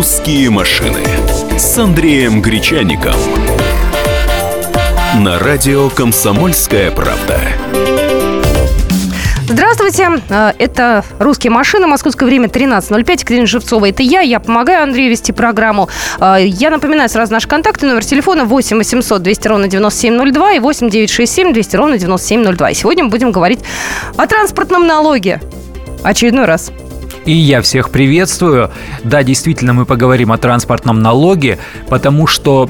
«Русские машины» с Андреем Гречаником. На радио «Комсомольская правда». Здравствуйте, э, это «Русские машины», московское время 13.05, Екатерина Живцова, это я, я помогаю Андрею вести программу. Э, я напоминаю сразу наши контакты, номер телефона 8 800 200 ровно 9702 и 8 967 200 ровно 9702. И сегодня мы будем говорить о транспортном налоге. Очередной раз. И я всех приветствую. Да, действительно, мы поговорим о транспортном налоге, потому что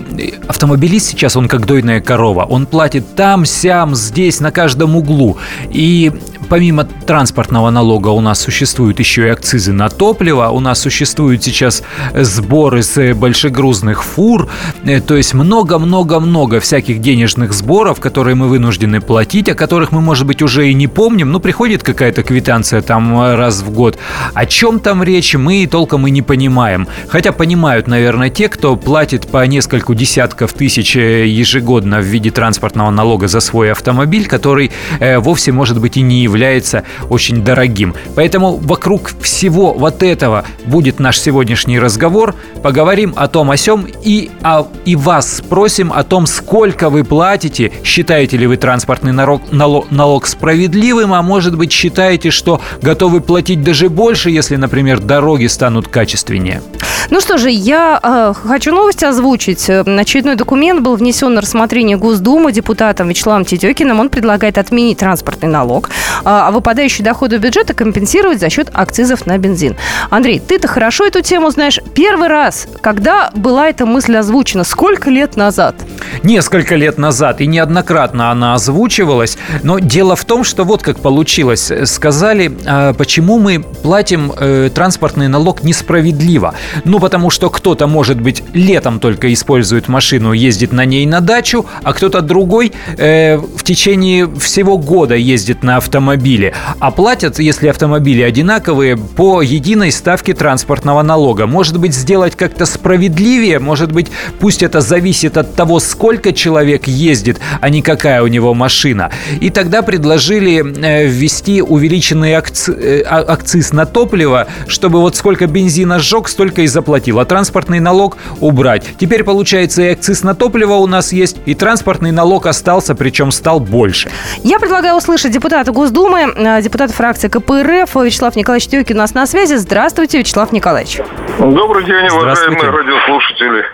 автомобилист сейчас, он как дойная корова. Он платит там, сям, здесь, на каждом углу. И помимо транспортного налога у нас существуют еще и акцизы на топливо, у нас существуют сейчас сборы с большегрузных фур, э, то есть много-много-много всяких денежных сборов, которые мы вынуждены платить, о которых мы, может быть, уже и не помним, ну, приходит какая-то квитанция там раз в год. О чем там речь, мы толком и не понимаем. Хотя понимают, наверное, те, кто платит по нескольку десятков тысяч э, ежегодно в виде транспортного налога за свой автомобиль, который э, вовсе, может быть, и не является является очень дорогим. Поэтому вокруг всего вот этого будет наш сегодняшний разговор. Поговорим о том, о сем и, о, и вас спросим о том, сколько вы платите, считаете ли вы транспортный налог, налог, налог справедливым, а может быть считаете, что готовы платить даже больше, если, например, дороги станут качественнее. Ну что же, я э, хочу новость озвучить. Очередной документ был внесен на рассмотрение Госдумы депутатом Вячеславом Тетекиным. Он предлагает отменить транспортный налог. А, а выпадающие доходы бюджета компенсировать за счет акцизов на бензин. Андрей, ты-то хорошо эту тему знаешь. Первый раз, когда была эта мысль озвучена, сколько лет назад? Несколько лет назад, и неоднократно она озвучивалась. Но дело в том, что вот как получилось. Сказали, а, почему мы платим э, транспортный налог несправедливо. Ну, потому что кто-то, может быть, летом только использует машину, ездит на ней на дачу, а кто-то другой э, в течение всего года ездит на автомобиле. А платят, если автомобили одинаковые, по единой ставке транспортного налога. Может быть, сделать как-то справедливее, может быть, пусть это зависит от того, сколько человек ездит, а не какая у него машина. И тогда предложили э, ввести увеличенный акци... Э, а, акциз на топливо, чтобы вот сколько бензина сжег, столько и заплатил. А транспортный налог убрать. Теперь, получается, и акциз на топливо у нас есть, и транспортный налог остался, причем стал больше. Я предлагаю услышать депутата Госдумы э, депутат фракции КПРФ Вячеслав Николаевич Тёкин у нас на связи. Здравствуйте, Вячеслав Николаевич. Добрый день, уважаемые радиослушатели.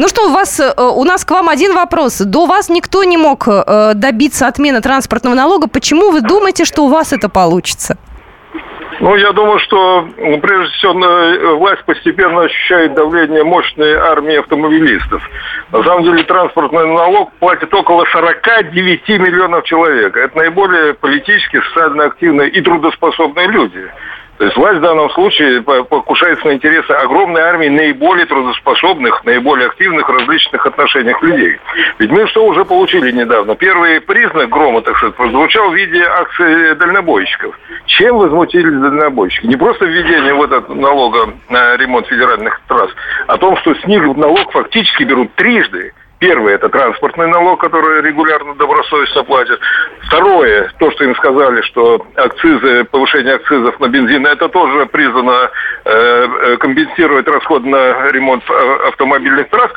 Ну что, у вас, э, у нас к вам один вопрос. До вас никто не мог э, добиться отмены транспортного налога. Почему вы думаете, что у вас это получится? Ну, я думаю, что ну, прежде всего э, власть постепенно ощущает давление мощной армии автомобилистов. На самом деле транспортный налог платит около 49 миллионов человек. Это наиболее политически, социально активные и трудоспособные люди. То есть власть в данном случае покушается на интересы огромной армии наиболее трудоспособных, наиболее активных в различных отношениях людей. Ведь мы что уже получили недавно? Первый признак грома, так сказать, прозвучал в виде акции дальнобойщиков. Чем возмутились дальнобойщики? Не просто введение вот этого налога на ремонт федеральных трасс, а о том, что с них налог фактически берут трижды. Первое – это транспортный налог, который регулярно добросовестно платят. Второе – то, что им сказали, что акцизы, повышение акцизов на бензин, это тоже призвано э, э компенсировать расход на ремонт автомобильных трасс.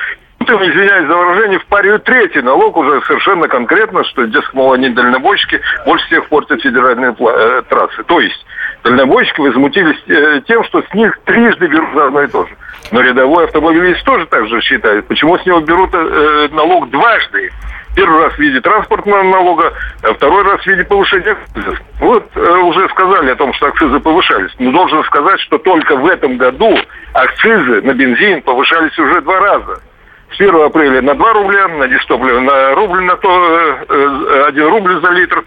Им, извиняюсь за выражение, в паре третий налог уже совершенно конкретно, что, дескать, мол, они дальнобойщики больше всех портят федеральные э, трассы. То есть дальнобойщики возмутились э, тем, что с них трижды берут за одно и то же. Но рядовой автомобилист тоже так же считает. Почему с него берут э, налог дважды? Первый раз в виде транспортного налога, а второй раз в виде повышения акцизов. Вот э, уже сказали о том, что акцизы повышались. Но должен сказать, что только в этом году акцизы на бензин повышались уже два раза. С 1 апреля на 2 рубля, на дистопливо на рубль на то, э, 1 рубль за литр.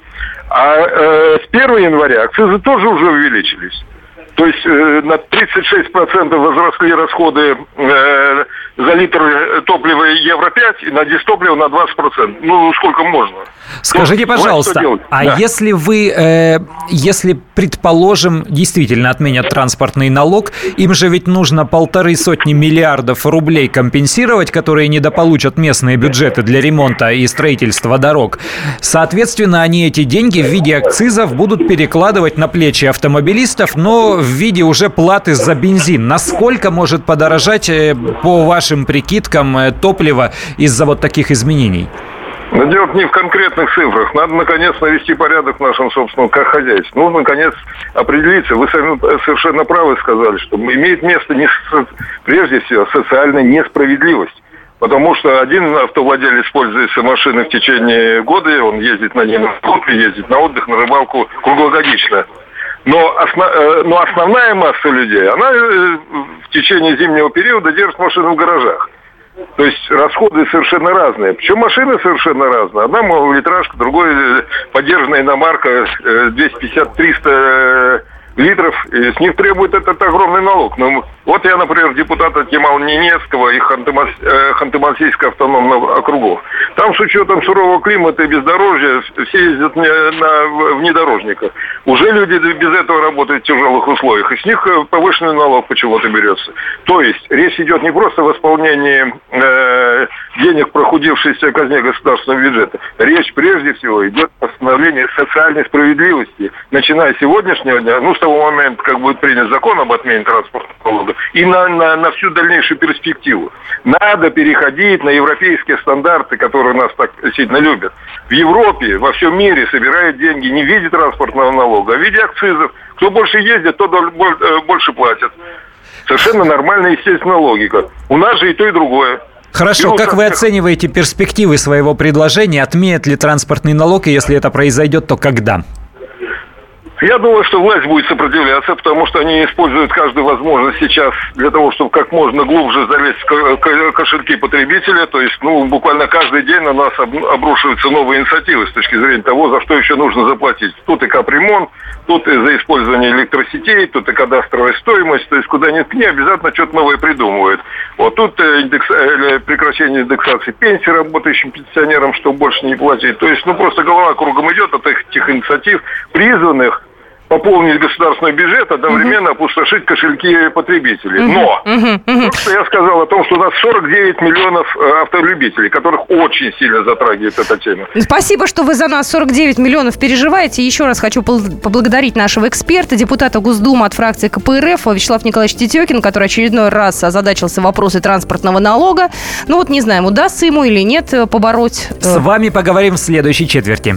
А э, с 1 января акцизы тоже уже увеличились. То есть э, на 36% возросли расходы э, за литр э, топлива Евро-5 и на дистопливо на 20%. Ну, сколько можно? Скажите, ну, пожалуйста, а да. если вы, э, если, предположим, действительно отменят транспортный налог, им же ведь нужно полторы сотни миллиардов рублей компенсировать, которые недополучат местные бюджеты для ремонта и строительства дорог. Соответственно, они эти деньги в виде акцизов будут перекладывать на плечи автомобилистов, но в виде уже платы за бензин. Насколько может подорожать, э, по вашим прикидкам, э, топливо из-за вот таких изменений? Но дело не в конкретных цифрах. Надо, наконец, навести порядок в нашем собственном хозяйстве. Нужно, наконец, определиться. Вы сами совершенно правы сказали, что имеет место не, прежде всего социальная несправедливость. Потому что один автовладелец пользуется машиной в течение года, он ездит на ней на топе, ездит на отдых, на рыбалку круглогодично. Но, основ, э, но основная масса людей, она э, в течение зимнего периода держит машину в гаражах. То есть расходы совершенно разные. Причем машины совершенно разные. Одна малолитражка, другой э, поддержанная иномарка 250-300 литров, и с них требует этот огромный налог. Ну, вот я, например, депутат от Ямал-Ненецкого и Ханты-Мансийского автономного округов. Там с учетом сурового климата и бездорожья все ездят на внедорожниках. Уже люди без этого работают в тяжелых условиях, и с них э, повышенный налог почему-то берется. То есть речь идет не просто о восполнении э, денег, прохудившейся казне государственного бюджета. Речь прежде всего идет о восстановлении социальной справедливости. Начиная с сегодняшнего дня, ну, с того момента, как будет принят закон об отмене транспортного налога, и на, на, на всю дальнейшую перспективу. Надо переходить на европейские стандарты, которые нас так сильно любят. В Европе, во всем мире собирают деньги не в виде транспортного налога, а в виде акцизов. Кто больше ездит, тот э, больше платит. Совершенно нормальная, естественная логика. У нас же и то, и другое. Хорошо, как вы оцениваете перспективы своего предложения? Отменят ли транспортный налог, и если это произойдет, то когда? Я думаю, что власть будет сопротивляться, потому что они используют каждую возможность сейчас для того, чтобы как можно глубже залезть в кошельки потребителя. То есть, ну, буквально каждый день на нас обрушиваются новые инициативы с точки зрения того, за что еще нужно заплатить. Тут и капремонт, тут и за использование электросетей, тут и кадастровая стоимость. То есть, куда ни ткни, обязательно что-то новое придумывают. Вот тут э, индекс... Э, прекращение индексации пенсии работающим пенсионерам, чтобы больше не платить. То есть, ну, просто голова кругом идет от этих инициатив, призванных пополнить государственный бюджет, одновременно угу. опустошить кошельки потребителей. Угу. Но угу. Угу. То, что я сказал о том, что у нас 49 миллионов э, автолюбителей, которых очень сильно затрагивает эта тема. Спасибо, что вы за нас 49 миллионов переживаете. Еще раз хочу поблагодарить нашего эксперта, депутата Госдумы от фракции КПРФ Вячеслав Николаевич Тетекин, который очередной раз озадачился вопросы транспортного налога. Ну вот не знаем, удастся ему или нет э, побороть. Э, С вами поговорим в следующей четверти.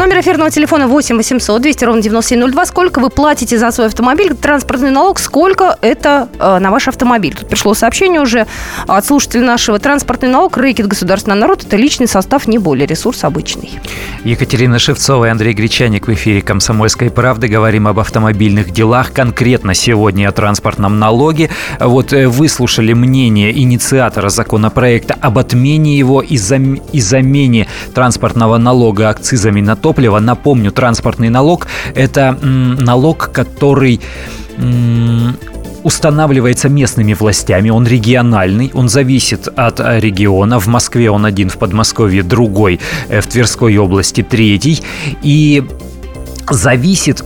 Номер эфирного телефона 8 800 200 ровно 9702. Сколько вы платите за свой автомобиль? Транспортный налог, сколько это э, на ваш автомобиль? Тут пришло сообщение уже от слушателя нашего. Транспортный налог, рэкет государственный народ, это личный состав, не более, ресурс обычный. Екатерина Шевцова и Андрей Гречаник в эфире «Комсомольской правды». Говорим об автомобильных делах, конкретно сегодня о транспортном налоге. Вот э, выслушали мнение инициатора законопроекта об отмене его и, зам... и замене транспортного налога акцизами на топливо. Напомню, транспортный налог – это налог, который устанавливается местными властями, он региональный, он зависит от э, региона. В Москве он один, в Подмосковье другой, э, в Тверской области третий. И зависит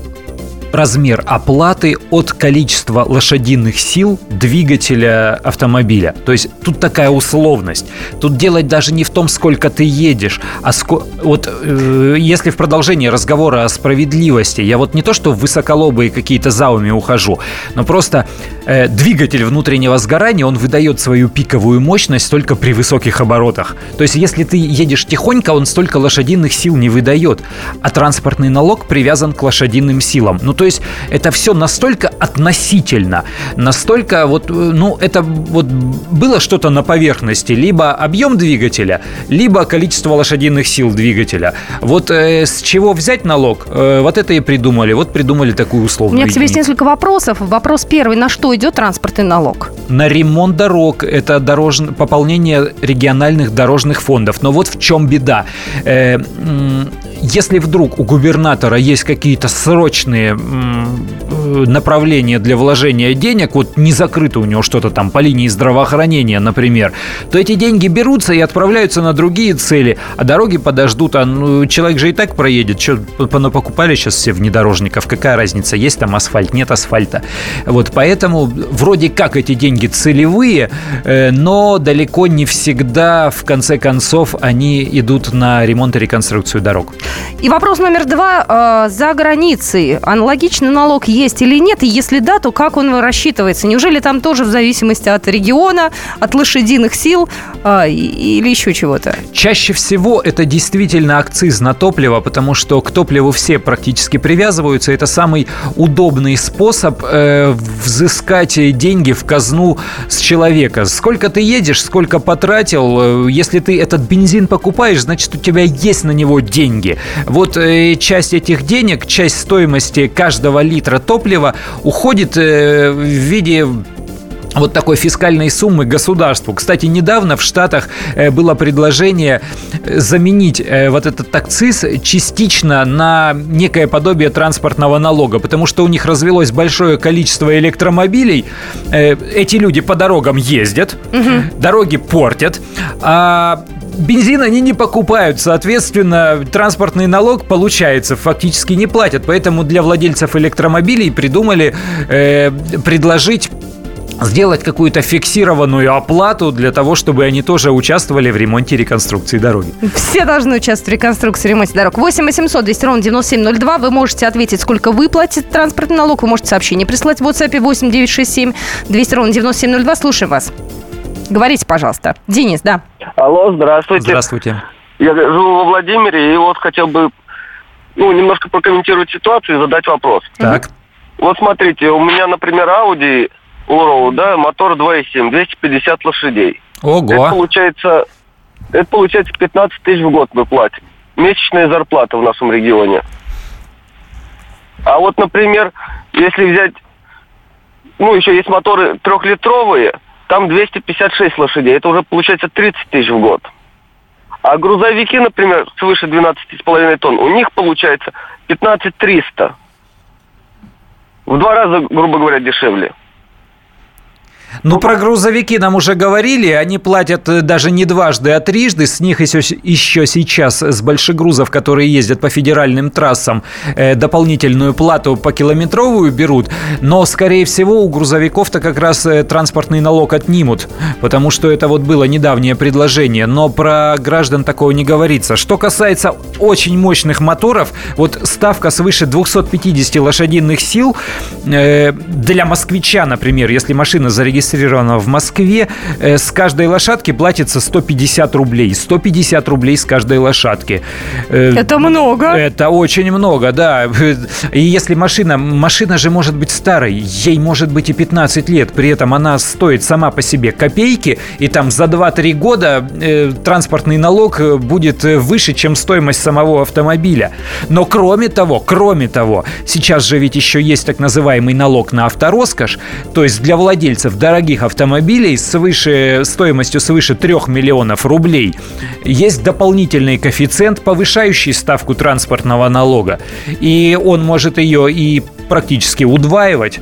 размер оплаты от количества лошадиных сил двигателя автомобиля. То есть тут такая условность. Тут делать даже не в том, сколько ты едешь, а ско... вот э, если в продолжении разговора о справедливости, я вот не то, что в высоколобые какие-то зауми ухожу, но просто э, двигатель внутреннего сгорания, он выдает свою пиковую мощность только при высоких оборотах. То есть если ты едешь тихонько, он столько лошадиных сил не выдает, а транспортный налог привязан к лошадиным силам. Ну, то то есть это все настолько относительно, настолько вот, э, ну, это вот было что-то на поверхности, либо объем двигателя, либо количество лошадиных сил двигателя. Вот э, с чего взять налог, э, вот это и придумали. Вот придумали такую условную У меня к тебе есть несколько вопросов. Вопрос первый. На что идет транспортный налог? На ремонт дорог. Это дорож... пополнение региональных дорожных фондов. Но вот в чем беда. Э, если вдруг у губернатора есть какие-то срочные направления для вложения денег, вот не закрыто у него что-то там по линии здравоохранения, например, то эти деньги берутся и отправляются на другие цели, а дороги подождут, а ну, человек же и так проедет, что покупали сейчас все внедорожников, какая разница, есть там асфальт, нет асфальта. Вот поэтому вроде как эти деньги целевые, э, но далеко не всегда, в конце концов, они идут на ремонт и реконструкцию дорог. И вопрос номер два. Э, за границей аналогичный налог есть или нет? И если да, то как он рассчитывается? Неужели там тоже в зависимости от региона, от лошадиных сил э, или еще чего-то? Чаще всего это действительно акциз на топливо, потому что к топливу все практически привязываются. Это самый удобный способ э, взыскать деньги в казну с человека. Сколько ты едешь, сколько потратил, если ты этот бензин покупаешь, значит у тебя есть на него деньги. Вот э, часть этих денег, часть стоимости каждого литра топлива уходит э, в виде вот такой фискальной суммы государству. Кстати, недавно в Штатах э, было предложение заменить вот этот акциз частично на некое подобие транспортного налога, потому что у них развелось большое количество электромобилей. Эти люди по дорогам ездят, угу. дороги портят, а бензин они не покупают, соответственно, транспортный налог, получается, фактически не платят. Поэтому для владельцев электромобилей придумали э, предложить сделать какую-то фиксированную оплату для того, чтобы они тоже участвовали в ремонте реконструкции дороги. Все должны участвовать в реконструкции ремонте дорог. 8 800 200 ровно 9702. Вы можете ответить, сколько вы платите транспортный налог. Вы можете сообщение прислать в WhatsApp 8 967 200 ровно 9702. Слушаем вас. Говорите, пожалуйста. Денис, да. Алло, здравствуйте. Здравствуйте. Я живу во Владимире и вот хотел бы ну, немножко прокомментировать ситуацию и задать вопрос. Так. Вот смотрите, у меня, например, Audi Allroad, да, мотор 2.7, 250 лошадей. Ого. Это получается, это получается 15 тысяч в год мы платим. Месячная зарплата в нашем регионе. А вот, например, если взять, ну, еще есть моторы трехлитровые, там 256 лошадей. Это уже получается 30 тысяч в год. А грузовики, например, свыше 12,5 тонн, у них получается 15 300. В два раза, грубо говоря, дешевле. Ну, про грузовики нам уже говорили. Они платят э, даже не дважды, а трижды. С них еще, еще сейчас, с большегрузов, которые ездят по федеральным трассам, э, дополнительную плату по километровую берут. Но, скорее всего, у грузовиков-то как раз э, транспортный налог отнимут. Потому что это вот было недавнее предложение. Но про граждан такого не говорится. Что касается очень мощных моторов, вот ставка свыше 250 лошадиных сил для москвича, например, если машина зарегистрирована зарегистрирована в Москве, э, с каждой лошадки платится 150 рублей. 150 рублей с каждой лошадки. Э, это много. Это очень много, да. И если машина, машина же может быть старой, ей может быть и 15 лет, при этом она стоит сама по себе копейки, и там за 2-3 года э, транспортный налог будет выше, чем стоимость самого автомобиля. Но кроме того, кроме того, сейчас же ведь еще есть так называемый налог на автороскошь, то есть для владельцев дорогих автомобилей свыше, стоимостью свыше 3 миллионов рублей есть дополнительный коэффициент, повышающий ставку транспортного налога. И он может ее и практически удваивать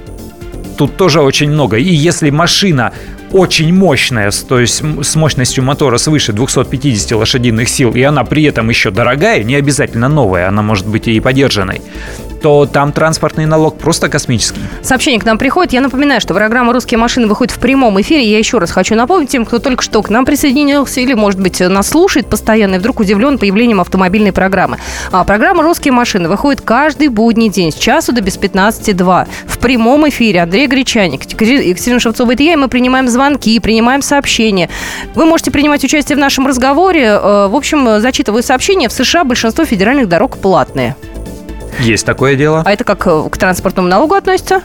тут тоже очень много. И если машина очень мощная, то есть с мощностью мотора свыше 250 лошадиных сил, и она при этом еще дорогая, не обязательно новая, она может быть и подержанной, то там транспортный налог просто космический. Сообщение к нам приходит. Я напоминаю, что программа «Русские машины» выходит в прямом эфире. Я еще раз хочу напомнить тем, кто только что к нам присоединился или, может быть, нас слушает постоянно и вдруг удивлен появлением автомобильной программы. А программа «Русские машины» выходит каждый будний день с часу до без 15.2 в прямом эфире. Андрей Гречаник, Екатерина Шевцова, это я, и мы принимаем звонки, принимаем сообщения. Вы можете принимать участие в нашем разговоре. Э, в общем, зачитываю сообщения. В США большинство федеральных дорог платные. Есть такое дело. А это как э, к транспортному налогу относится?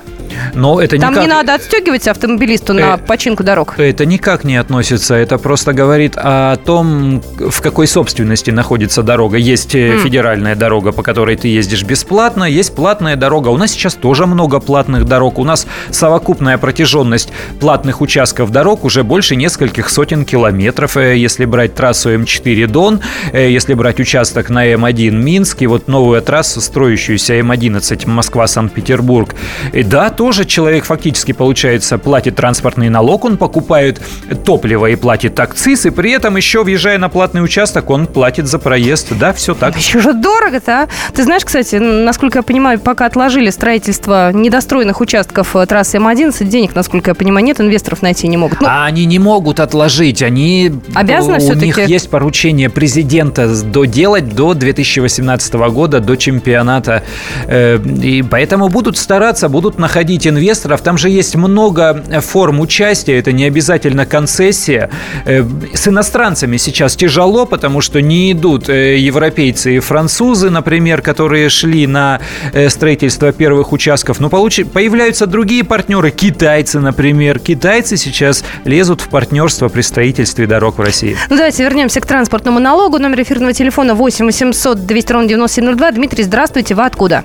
Но это Там никак... не надо отстегивать автомобилисту на Э, починку дорог. Это никак не относится. Это просто говорит о том, в какой собственности находится дорога. Есть mm. федеральная дорога, по которой ты ездишь бесплатно, есть платная дорога. У нас сейчас тоже много платных дорог. У нас совокупная протяженность платных участков дорог уже больше нескольких сотен километров. Э, если брать трассу М4 Дон, э, если брать участок на М1 Минск, и вот новая трасса, строящуюся М11 Москва-Санкт-Петербург. И да, тоже человек фактически, получается, платит транспортный налог, он покупает топливо и платит акциз, и при этом еще, въезжая на платный участок, он платит за проезд. Да, все так. Еще же дорого-то, а? Ты знаешь, кстати, насколько я понимаю, пока отложили строительство недостроенных участков э, трассы М11, денег, насколько я понимаю, нет, инвесторов найти не могут. Ну, А они не могут отложить, они... Обязаны У все-таки? них есть поручение президента доделать до 2018 года, до чемпионата. Э, И поэтому будут стараться, будут находить инвесторов. Там же есть много форм участия, это не обязательно концессия. Э, С иностранцами сейчас тяжело, потому что не идут э, европейцы и французы, например, которые шли на э, строительство первых участков. Но получи- появляются другие партнеры, китайцы, например. Китайцы сейчас лезут в партнерство при строительстве дорог в России. Ну, давайте вернемся к транспортному налогу. Номер эфирного телефона 8 800 200 ровно 9702. Дмитрий, здравствуйте. Вы откуда?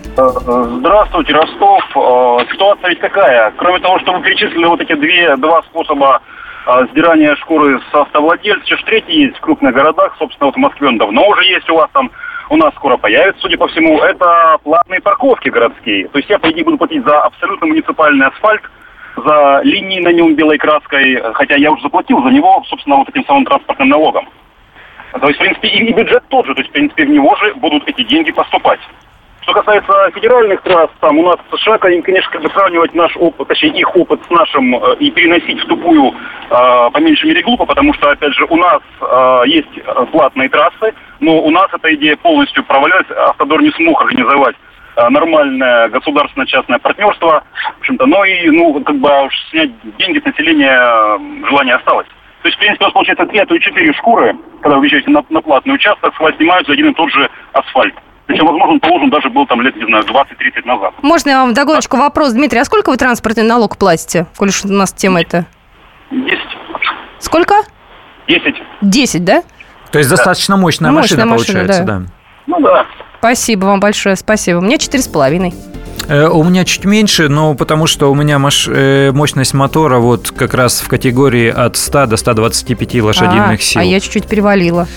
Здравствуйте, Ростов. Э, Ситуация ведь какая? Кроме того, что вы перечислили вот эти две, два способа э, сдирания шкуры с автовладельцев, еще третий есть в крупных городах, собственно, вот в Москве он давно уже есть у вас там, у нас скоро появится, судя по всему, это платные парковки городские. То есть я, по идее, буду платить за абсолютно муниципальный асфальт, за линии на нем белой краской, хотя я уже заплатил за него, собственно, вот этим самым транспортным налогом. То есть, в принципе, и бюджет тот же, то есть, в принципе, в него же будут эти деньги поступать. Что касается федеральных трасс, там у нас в США, конечно, как бы сравнивать наш опыт, точнее их опыт с нашим э, и переносить в тупую э, по меньшей мере глупо, потому что, опять же, у нас э, есть платные трассы, но у нас эта идея полностью провалилась, Автодор не смог организовать нормальное государственно-частное партнерство, в общем-то, но и, ну, как бы уж снять деньги с населения желание осталось. То есть, в принципе, у вас получается три, а то и четыре шкуры, когда вы въезжаете на, на платный участок, с вас снимают за один и тот же асфальт. Причем, возможно, положен даже был там лет, не знаю, 20-30 назад. Можно я вам вдогоночку вопрос, Дмитрий? А сколько вы транспортный налог платите, коль уж у нас тема это? Есть Сколько? 10. 10, да? То есть достаточно мощная, Мощная машина, машина, получается, да. да. Ну да. Спасибо вам большое, спасибо. У меня четыре с половиной. Э, У меня чуть меньше, но потому что у меня маш- э, мощность мотора вот как раз в категории от 100 до 125 лошадиных а, сил. а я чуть-чуть перевалила.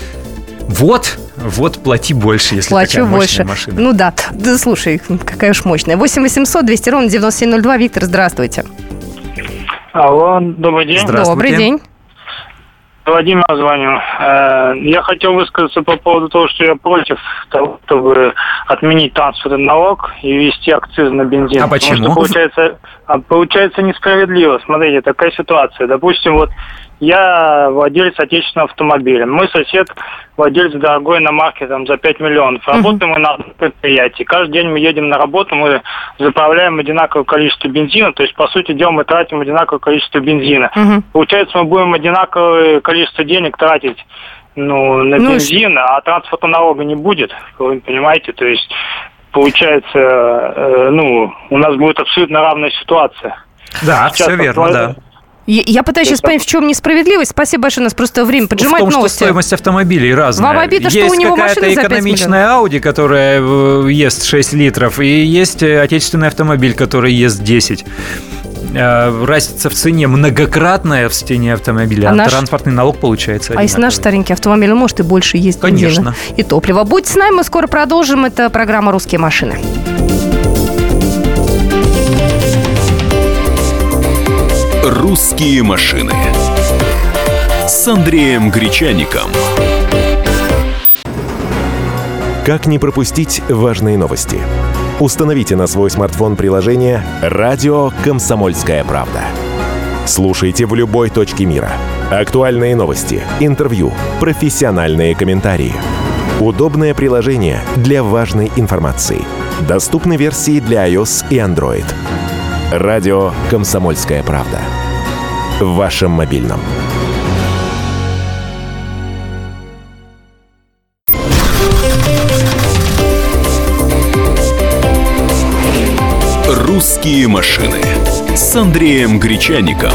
Вот, вот плати больше, если Плачу такая больше. мощная машина. Ну да. Да слушай, какая уж мощная. 8 800 200 ровно 9702. Виктор, здравствуйте. Алло, добрый день. Здравствуйте. Добрый день. Владимир звоню. Э, Я хотел высказаться по поводу того, что я против того, чтобы отменить транспортный налог и ввести акциз на бензин. А Потому что почему? получается, а, получается несправедливо. Смотрите, такая ситуация. Допустим, вот я владелец отечественного автомобиля. Мой сосед владелец дорогой иномарки там, за 5 миллионов. Работаем мы на одном предприятии. Каждый день мы едем на работу, мы заправляем одинаковое количество бензина. То есть, по сути дела, мы тратим одинаковое количество бензина. Мгм. Получается, мы будем одинаковое количество денег тратить ну, на Ну, бензин, а транспортного налога не будет, вы понимаете? То есть, получается, э, ну, у нас будет абсолютно равная ситуация. Да, Сейчас все верно, да. Я, я пытаюсь сейчас понять, в чем несправедливость. Спасибо большое, у нас просто время В поджимает том, что новости. стоимость автомобилей разная. Вам обидно, что есть у него какая-то машина за 5 экономичная Audi, которая э, ест 6 литров, и есть э, отечественный автомобиль, который ест 10. Э, Разница в цене многократная в цене автомобиля, А а, наш- транспортный налог получается А если наш старенький автомобиль, он может и больше есть Конечно. бензина и топлива. Будьте с нами, мы скоро продолжим. Это программа «Русские машины». «Русские машины» с Андреем Гречаником. Как не пропустить важные новости? Установите на свой смартфон приложение «Радио Комсомольская правда». Слушайте в любой точке мира. Актуальные новости, интервью, профессиональные комментарии. Удобное приложение для важной информации. Доступны версии для iOS и Android. Радио «Комсомольская правда». В вашем мобильном. «Русские машины» с Андреем Гречаником.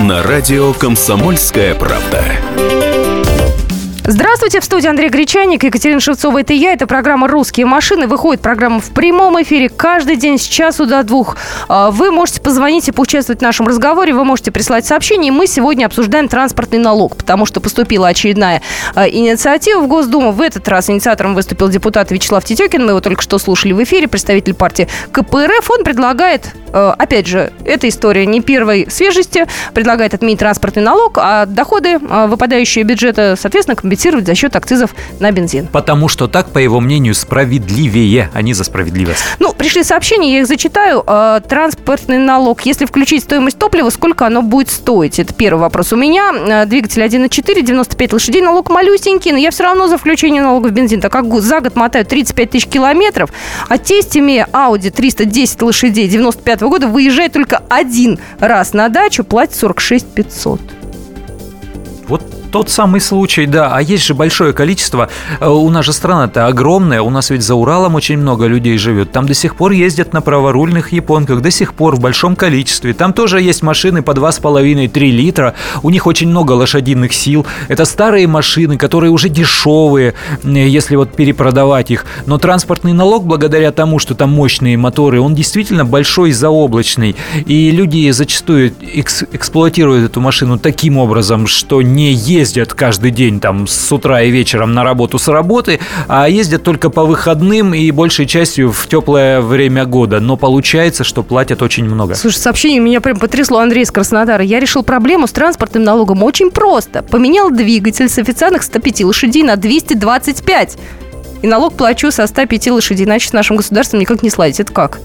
На радио «Комсомольская правда». Здравствуйте, в студии Андрей Гречаник, Екатерина Шевцова, это я. Это программа «Русские машины». Выходит программа в прямом эфире каждый день с часу до двух. А, вы можете позвонить и поучаствовать в нашем разговоре, вы можете прислать сообщение. Мы сегодня обсуждаем транспортный налог, потому что поступила очередная а, инициатива в Госдуму. В этот раз инициатором выступил депутат Вячеслав Тетекин. Мы его только что слушали в эфире, представитель партии КПРФ. Он предлагает, опять же, эта история не первой свежести, предлагает отменить транспортный налог, а доходы, выпадающие бюджета, соответственно, компенсировать за счет акцизов на бензин. Потому что так, по его мнению, справедливее, а не за справедливость. Ну, пришли сообщения, я их зачитаю. Э, транспортный налог, если включить стоимость топлива, сколько оно будет стоить? Это первый вопрос у меня. Э, двигатель 1.4, 95 лошадей, налог малюсенький, но я все равно за включение налога в бензин, так как за год мотаю 35 тысяч километров, а тесть, имея Audi 310 лошадей 95 -го года, выезжает только один раз на дачу, платит 46 500. Вот тот самый случай, да. А есть же большое количество. Э, у нас же страна-то огромная. У нас ведь за Уралом очень много людей живет. Там до сих пор ездят на праворульных японках. До сих пор в большом количестве. Там тоже есть машины по 2,5-3 литра. У них очень много лошадиных сил. Это старые машины, которые уже дешевые, если вот перепродавать их. Но транспортный налог, благодаря тому, что там мощные моторы, он действительно большой и заоблачный. И люди зачастую экс эксплуатируют эту машину таким образом, что не ездят ездят каждый день там с утра и вечером на работу с работы, а ездят только по выходным и большей частью в теплое время года. Но получается, что платят очень много. Слушай, сообщение меня прям потрясло, Андрей из Краснодара. Я решил проблему с транспортным налогом очень просто. Поменял двигатель с официальных 105 лошадей на 225. И налог плачу со 105 лошадей, иначе с нашим государством никак не сладить. Это как?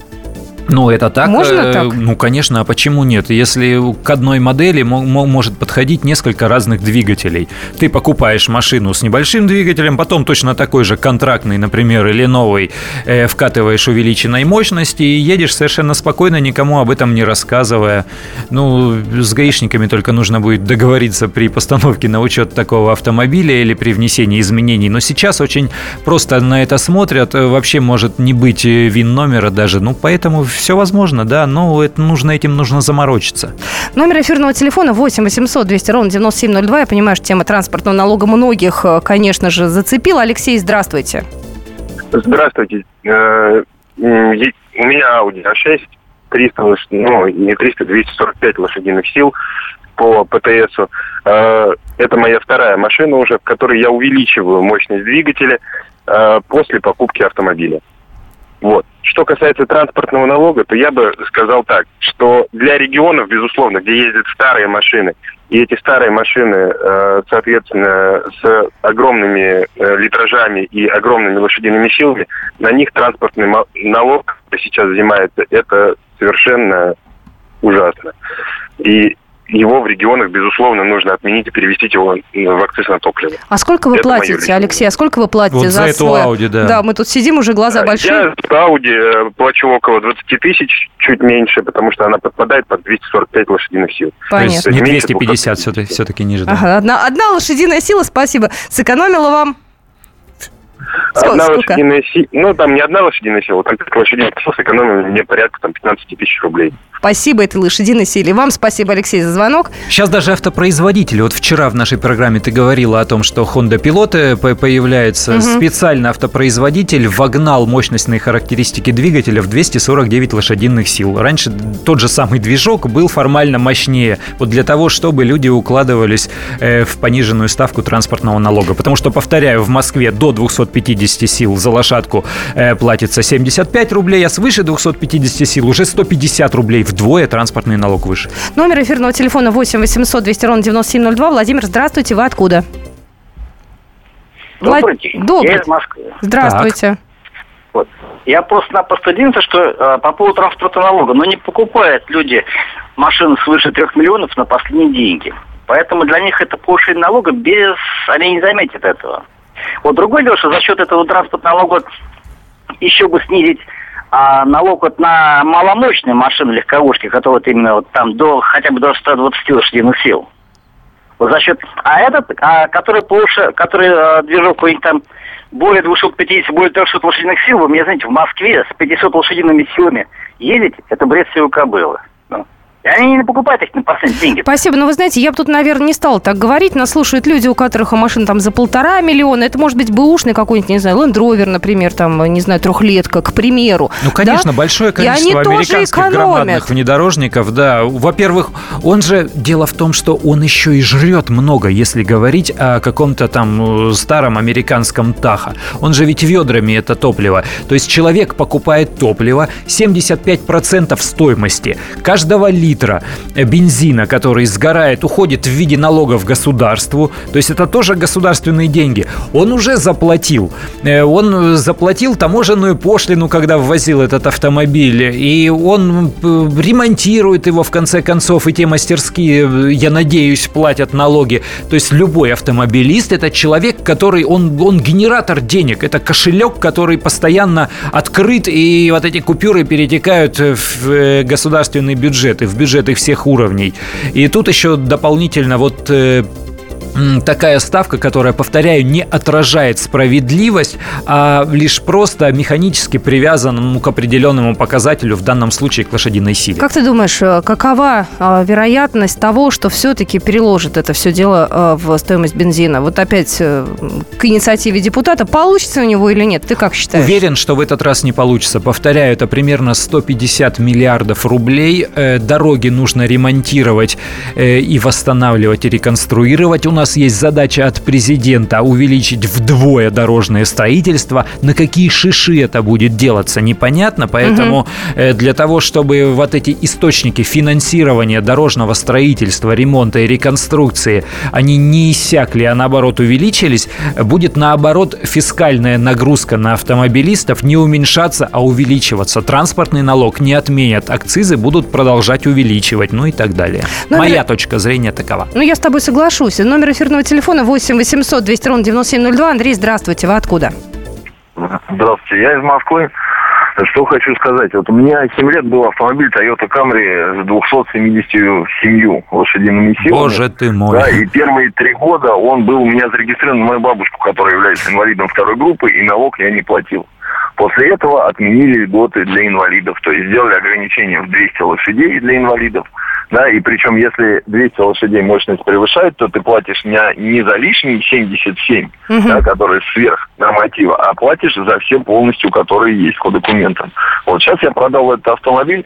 Ну, это так. Можно э, так? Ну, конечно, а почему нет? Если к одной модели может подходить несколько разных двигателей. Ты покупаешь машину с небольшим двигателем, потом точно такой же контрактный, например, или новый, э, вкатываешь увеличенной мощности и едешь совершенно спокойно, никому об этом не рассказывая. Ну, с гаишниками только нужно будет договориться при постановке на учет такого автомобиля или при внесении изменений. Но сейчас очень просто на это смотрят. Вообще может не быть э, вин номера даже. Ну, поэтому все возможно, да, но это нужно, этим нужно заморочиться. Номер эфирного телефона 8 800 200 ровно 9702. Я понимаю, что тема транспортного налога многих, э, конечно же, зацепила. Алексей, здравствуйте. Здравствуйте. Э, у меня Audi A6, 300, ну, не 300, 245 лошадиных сил по ПТСу. Э, это моя вторая машина уже, в которой я увеличиваю мощность двигателя после покупки автомобиля. Вот. Что касается транспортного налога, то я бы сказал так, что для регионов, безусловно, где ездят старые машины, и эти старые машины, э, соответственно, с огромными э, литражами и огромными лошадиными силами, на них транспортный налог сейчас взимается, это совершенно ужасно. И его в регионах, безусловно, нужно отменить и перевести его в акциз на топливо. А сколько вы Это платите, Алексей? А сколько вы платите вот за, за эту свой... Audi, да. Да, мы тут сидим, уже глаза большие. Я за Audi э, плачу около 20 тысяч, чуть меньше, потому что она подпадает под 245 лошадиных сил. Понятно. То есть не 250 все-таки, все-таки ниже. Да. Ага, одна, одна лошадиная сила, спасибо. Сэкономила вам Сколько, одна лошадиная сила, ну там не одна лошадиная сила, там 5 лошадиных сил сэкономили мне порядка там 15 тысяч рублей. Спасибо этой лошадиной силе. Вам спасибо, Алексей, за звонок. Сейчас даже автопроизводители. Вот вчера в нашей программе ты говорила о том, что Honda Pilot появляется. Угу. Специально автопроизводитель вогнал мощностные характеристики двигателя в 249 лошадиных сил. Раньше тот же самый движок был формально мощнее. Вот для того, чтобы люди укладывались э, в пониженную ставку транспортного налога. Потому что, повторяю, в Москве до 200 250 сил за лошадку э, платится 75 рублей, а свыше 250 сил уже 150 рублей. Вдвое транспортный налог выше. Номер эфирного телефона 8 800 200 ровно 9702. Владимир, здравствуйте, вы откуда? Добрый день. Добрый. Я из Москвы. Здравствуйте. Вот. Я просто-напросто единственное, что э, по поводу транспортного налога, но не покупают люди машины свыше трех миллионов на последние деньги. Поэтому для них это повышение налога без... Они не заметят этого. Вот другое дело, что за счет этого транспортного налога еще бы снизить а, налог вот на маломощные машины, легковушки, которые вот именно вот там до хотя бы до 120 лошадиных сил. Вот за счет... А этот, а, который повыше, который а, движок там более 250, более 300 лошадиных сил, вы мне знаете, в Москве с 500 лошадиными силами ездить, это бред всего кобылы. Они не покупают их на последние деньги. Спасибо. Но вы знаете, я бы тут, наверное, не стала так говорить. Нас слушают люди, у которых машина там за полтора миллиона. Это может быть бэушный какой-нибудь, не знаю, Land Rover, например, там, не знаю, трехлетка, к примеру. Ну, конечно, да? большое И количество тоже американских экономят. громадных внедорожников, да. Во-первых, он же, дело в том, что он еще и жрет много, если говорить о каком-то там э, старом американском Таха. Он же ведь ведрами это топливо. То есть человек покупает топливо 75% стоимости каждого литра бензина, который сгорает, уходит в виде налогов государству. То есть это тоже государственные деньги. Он уже заплатил. Э, Он заплатил таможенную пошлину, когда ввозил этот автомобиль. И он э, ремонтирует его в конце концов. И те мастерские, э, я надеюсь, платят налоги. То есть любой автомобилист это человек, который, он, он генератор денег. Это кошелек, который постоянно открыт. И вот эти купюры перетекают в государственный бюджет и в бюджеты всех уровней. И тут еще дополнительно вот э, такая ставка, которая, повторяю, не отражает справедливость, а лишь просто механически привязана к определенному показателю, в данном случае к лошадиной силе. Как ты думаешь, э, какова э, вероятность того, что все-таки переложит это все дело э, в стоимость бензина? Вот опять э, к инициативе депутата. Получится у него или нет? Ты как считаешь? Уверен, что в этот раз не получится. Повторяю, это примерно 150 миллиардов рублей. Э, Дороги нужно ремонтировать и восстанавливать, и реконструировать. У нас есть задача от президента увеличить вдвое дорожное строительство. На какие шиши это будет делаться, непонятно. Поэтому э, для того, чтобы вот эти источники финансирования дорожного строительства, ремонта и реконструкции, они не иссякли, а наоборот увеличились, будет наоборот фискальная нагрузка на автомобилистов не уменьшаться, а увеличиваться. Транспортный налог не отменят, акцизы будут продолжать увеличивать, ну и так далее. Номер- Моя точка зрения такова. Ну, я с тобой соглашусь. Номер эфирного телефона 8 800 200 ровно 9702. Андрей, здравствуйте. Вы откуда? Здравствуйте, я из Москвы. Что хочу сказать. Вот у меня 7 лет был автомобиль Toyota Camry с 277 лошадиными силами. Боже ты мой. Да, и первые три года он был у меня зарегистрирован на мою бабушку, которая является инвалидом второй группы, и налог я не платил. После этого отменили льготы для инвалидов, то есть сделали ограничение в 200 лошадей для инвалидов. Да, и причем, если 200 лошадей мощность превышает, то ты платишь не, не за лишние 77, да, которые сверх норматива, а платишь за все полностью, которые есть по документам. Вот сейчас я продал этот автомобиль,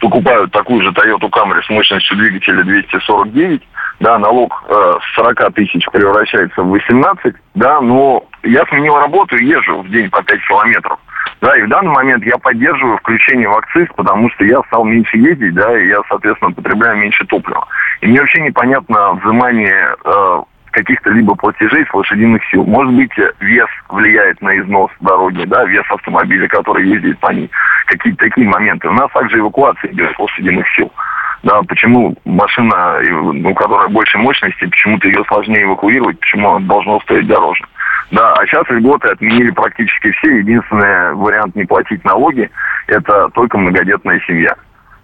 покупаю такую же Toyota Camry с мощностью двигателя 249, да, налог э, с 40 тысяч превращается в 18, да, но я сменил работу и езжу в день по 5 километров. Да, и в данный момент я поддерживаю включение в акциз, потому что я стал меньше ездить, да, и я, соответственно, потребляю меньше топлива. И мне вообще непонятно взимание э, каких-то либо платежей с лошадиных сил. Может быть, вес влияет на износ дороги, да, вес автомобиля, который ездит по ней. Какие-то такие моменты. У нас также эвакуация идет с лошадиных сил. Да, почему машина, у которой больше мощности, почему-то ее сложнее эвакуировать, почему она должна стоить дороже. Да, а сейчас льготы отменили практически все. Единственный вариант не платить налоги – это только многодетная семья.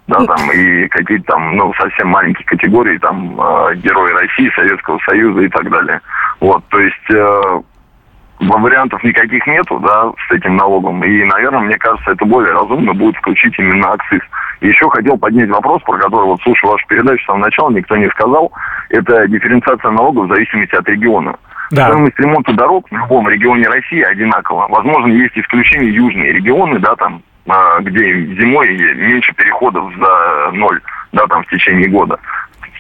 Да, там и какие-то там, ну, совсем маленькие категории, там, э, герои России, Советского Союза и так далее. Вот, то есть э, вариантов никаких нету, да, с этим налогом. И, наверное, мне кажется, это более разумно будет включить именно акциз. Еще хотел поднять вопрос, про который вот слушал вашу передачу с самого начала, никто не сказал. Это дифференциация налогов в зависимости от региона. Да. Стоимость ремонта дорог в любом регионе России одинакова. Возможно, есть исключения южные регионы, да, там, а, где зимой меньше переходов за ноль, да, там, в течение года.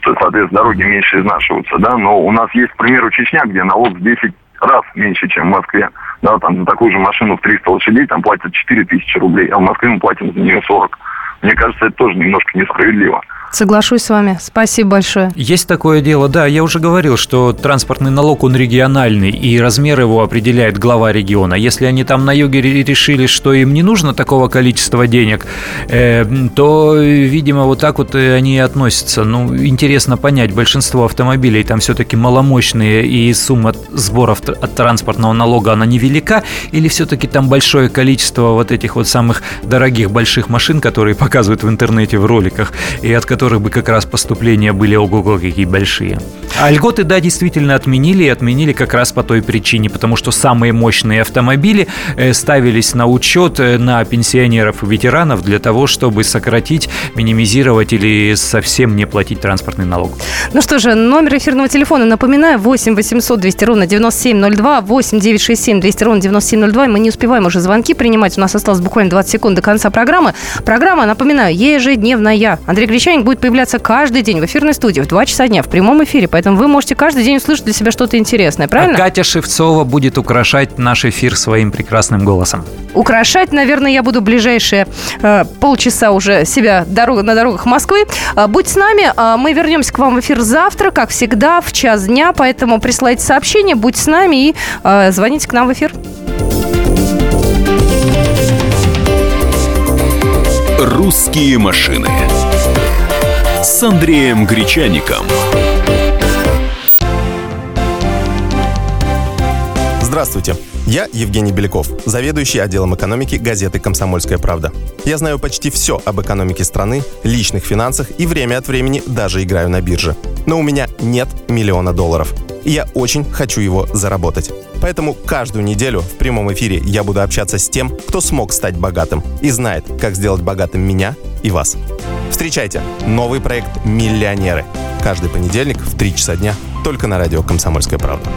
Соответственно, дороги меньше изнашиваются, да, но у нас есть, к примеру, Чечня, где налог в 10 раз меньше, чем в Москве. да, там за такую же машину в 300 лошадей там платят 4 тысячи рублей, а в Москве мы платим за нее 40. Мне кажется, это тоже немножко несправедливо. Соглашусь с вами. Спасибо большое. Есть такое дело, да. Я уже говорил, что транспортный налог, он региональный, и размер его определяет глава региона. Если они там на юге решили, что им не нужно такого количества денег, э, то, видимо, вот так вот они и относятся. Ну, интересно понять, большинство автомобилей там все-таки маломощные, и сумма сборов от транспортного налога, она невелика, или все-таки там большое количество вот этих вот самых дорогих больших машин, которые показывают в интернете в роликах, и от которых бы как раз поступления были ого-го какие большие. А льготы, да, действительно отменили, и отменили как раз по той причине, потому что самые мощные автомобили э, ставились на учет э, на пенсионеров и ветеранов для того, чтобы сократить, минимизировать или совсем не платить транспортный налог. Ну что же, номер эфирного телефона, напоминаю, 8 800 200 ровно 9702, 8 967 200 ровно 9702. Мы не успеваем уже звонки принимать, у нас осталось буквально 20 секунд до конца программы. Программа, напоминаю, ежедневная. Андрей Гречаник будет появляться каждый день в эфирной студии в 2 часа дня в прямом эфире, поэтому вы можете каждый день услышать для себя что-то интересное, правильно? А Катя Шевцова будет украшать наш эфир своим прекрасным голосом. Украшать, наверное, я буду ближайшие э, полчаса уже себя дорога, на дорогах Москвы. Э, будь с нами, э, мы вернемся к вам в эфир завтра, как всегда, в час дня, поэтому присылайте сообщение, будь с нами и э, звоните к нам в эфир. «Русские машины» с Андреем Гречаником. Здравствуйте. Я Евгений Беляков, заведующий отделом экономики газеты «Комсомольская правда». Я знаю почти все об экономике страны, личных финансах и время от времени даже играю на бирже. Но у меня нет миллиона долларов. И я очень хочу его заработать. Поэтому каждую неделю в прямом эфире я буду общаться с тем, кто смог стать богатым и знает, как сделать богатым меня и вас. Встречайте новый проект «Миллионеры». Каждый понедельник в 3 часа дня только на радио «Комсомольская правда».